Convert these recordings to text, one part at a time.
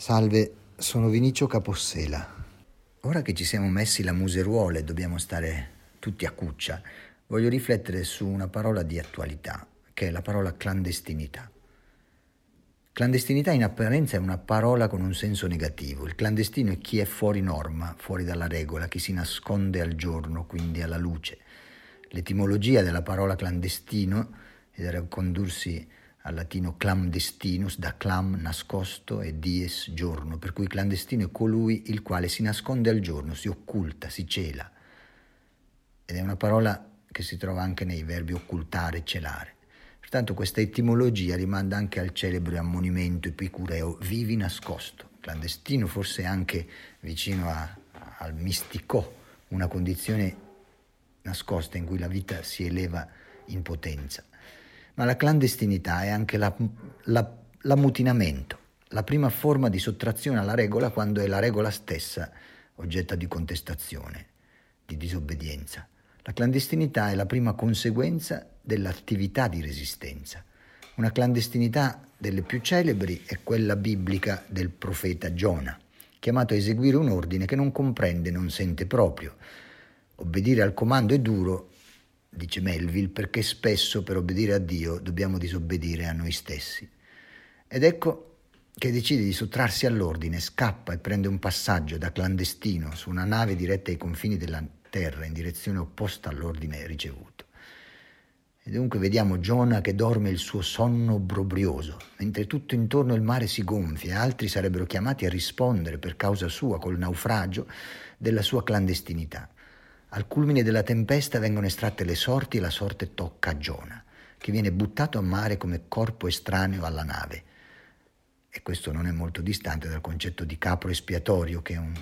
Salve, sono Vinicio Capossela. Ora che ci siamo messi la museruola e dobbiamo stare tutti a cuccia, voglio riflettere su una parola di attualità, che è la parola clandestinità. Clandestinità in apparenza è una parola con un senso negativo. Il clandestino è chi è fuori norma, fuori dalla regola, chi si nasconde al giorno, quindi alla luce. L'etimologia della parola clandestino è da condursi al latino clandestinus, da clam nascosto e dies giorno, per cui clandestino è colui il quale si nasconde al giorno, si occulta, si cela. Ed è una parola che si trova anche nei verbi occultare celare. Pertanto questa etimologia rimanda anche al celebre ammonimento epicureo vivi nascosto, clandestino forse anche vicino a, al mistico, una condizione nascosta in cui la vita si eleva in potenza. Ma la clandestinità è anche la, la, l'ammutinamento, la prima forma di sottrazione alla regola quando è la regola stessa oggetto di contestazione, di disobbedienza. La clandestinità è la prima conseguenza dell'attività di resistenza. Una clandestinità delle più celebri è quella biblica del profeta Giona, chiamato a eseguire un ordine che non comprende, non sente proprio. Obbedire al comando è duro dice Melville, perché spesso per obbedire a Dio dobbiamo disobbedire a noi stessi. Ed ecco che decide di sottrarsi all'ordine, scappa e prende un passaggio da clandestino su una nave diretta ai confini della terra in direzione opposta all'ordine ricevuto. E dunque vediamo Giona che dorme il suo sonno obbrobrioso, mentre tutto intorno il mare si gonfia e altri sarebbero chiamati a rispondere per causa sua col naufragio della sua clandestinità. Al culmine della tempesta vengono estratte le sorti e la sorte tocca Giona, che viene buttato a mare come corpo estraneo alla nave. E questo non è molto distante dal concetto di capro espiatorio, che è un,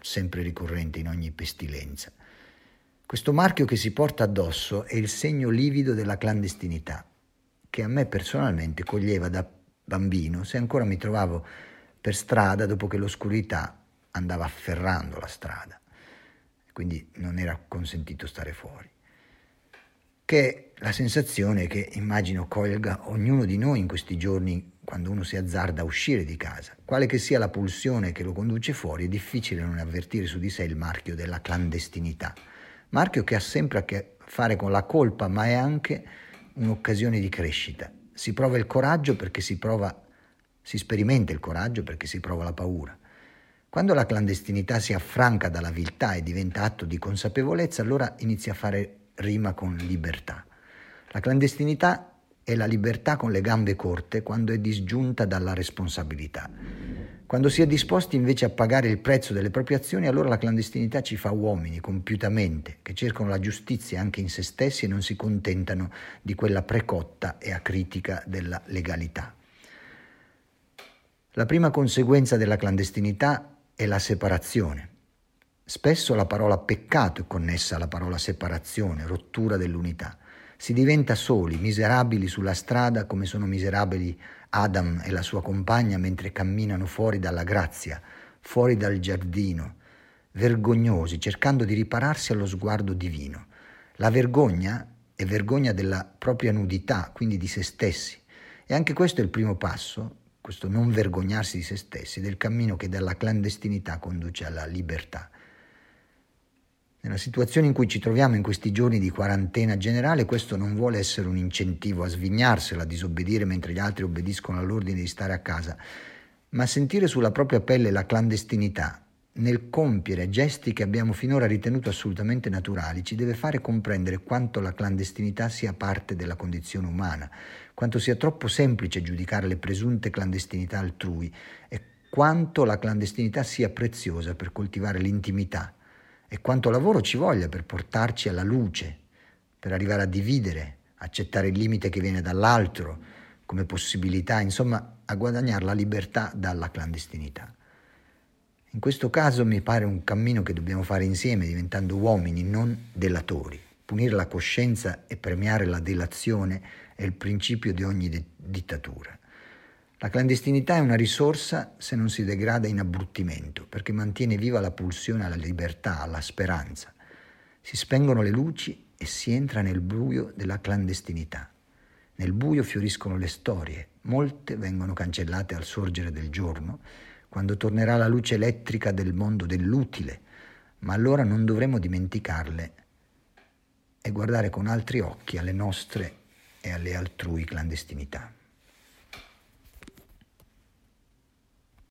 sempre ricorrente in ogni pestilenza. Questo marchio che si porta addosso è il segno livido della clandestinità, che a me personalmente coglieva da bambino se ancora mi trovavo per strada dopo che l'oscurità andava afferrando la strada quindi non era consentito stare fuori. Che è la sensazione che immagino colga ognuno di noi in questi giorni quando uno si azzarda a uscire di casa. Quale che sia la pulsione che lo conduce fuori, è difficile non avvertire su di sé il marchio della clandestinità. Marchio che ha sempre a che fare con la colpa, ma è anche un'occasione di crescita. Si prova il coraggio perché si prova, si sperimenta il coraggio perché si prova la paura. Quando la clandestinità si affranca dalla viltà e diventa atto di consapevolezza, allora inizia a fare rima con libertà. La clandestinità è la libertà con le gambe corte quando è disgiunta dalla responsabilità. Quando si è disposti invece a pagare il prezzo delle proprie azioni, allora la clandestinità ci fa uomini compiutamente, che cercano la giustizia anche in se stessi e non si contentano di quella precotta e acritica della legalità. La prima conseguenza della clandestinità è la separazione. Spesso la parola peccato è connessa alla parola separazione, rottura dell'unità. Si diventa soli, miserabili sulla strada come sono miserabili Adam e la sua compagna mentre camminano fuori dalla grazia, fuori dal giardino, vergognosi, cercando di ripararsi allo sguardo divino. La vergogna è vergogna della propria nudità, quindi di se stessi. E anche questo è il primo passo questo non vergognarsi di se stessi, del cammino che dalla clandestinità conduce alla libertà. Nella situazione in cui ci troviamo in questi giorni di quarantena generale, questo non vuole essere un incentivo a svignarsela, a disobbedire mentre gli altri obbediscono all'ordine di stare a casa, ma sentire sulla propria pelle la clandestinità nel compiere gesti che abbiamo finora ritenuto assolutamente naturali, ci deve fare comprendere quanto la clandestinità sia parte della condizione umana, quanto sia troppo semplice giudicare le presunte clandestinità altrui e quanto la clandestinità sia preziosa per coltivare l'intimità e quanto lavoro ci voglia per portarci alla luce, per arrivare a dividere, accettare il limite che viene dall'altro come possibilità, insomma, a guadagnare la libertà dalla clandestinità. In questo caso mi pare un cammino che dobbiamo fare insieme, diventando uomini, non delatori. Punire la coscienza e premiare la delazione è il principio di ogni de- dittatura. La clandestinità è una risorsa se non si degrada in abbruttimento, perché mantiene viva la pulsione alla libertà, alla speranza. Si spengono le luci e si entra nel buio della clandestinità. Nel buio fioriscono le storie, molte vengono cancellate al sorgere del giorno, quando tornerà la luce elettrica del mondo dell'utile, ma allora non dovremo dimenticarle e guardare con altri occhi alle nostre e alle altrui clandestinità.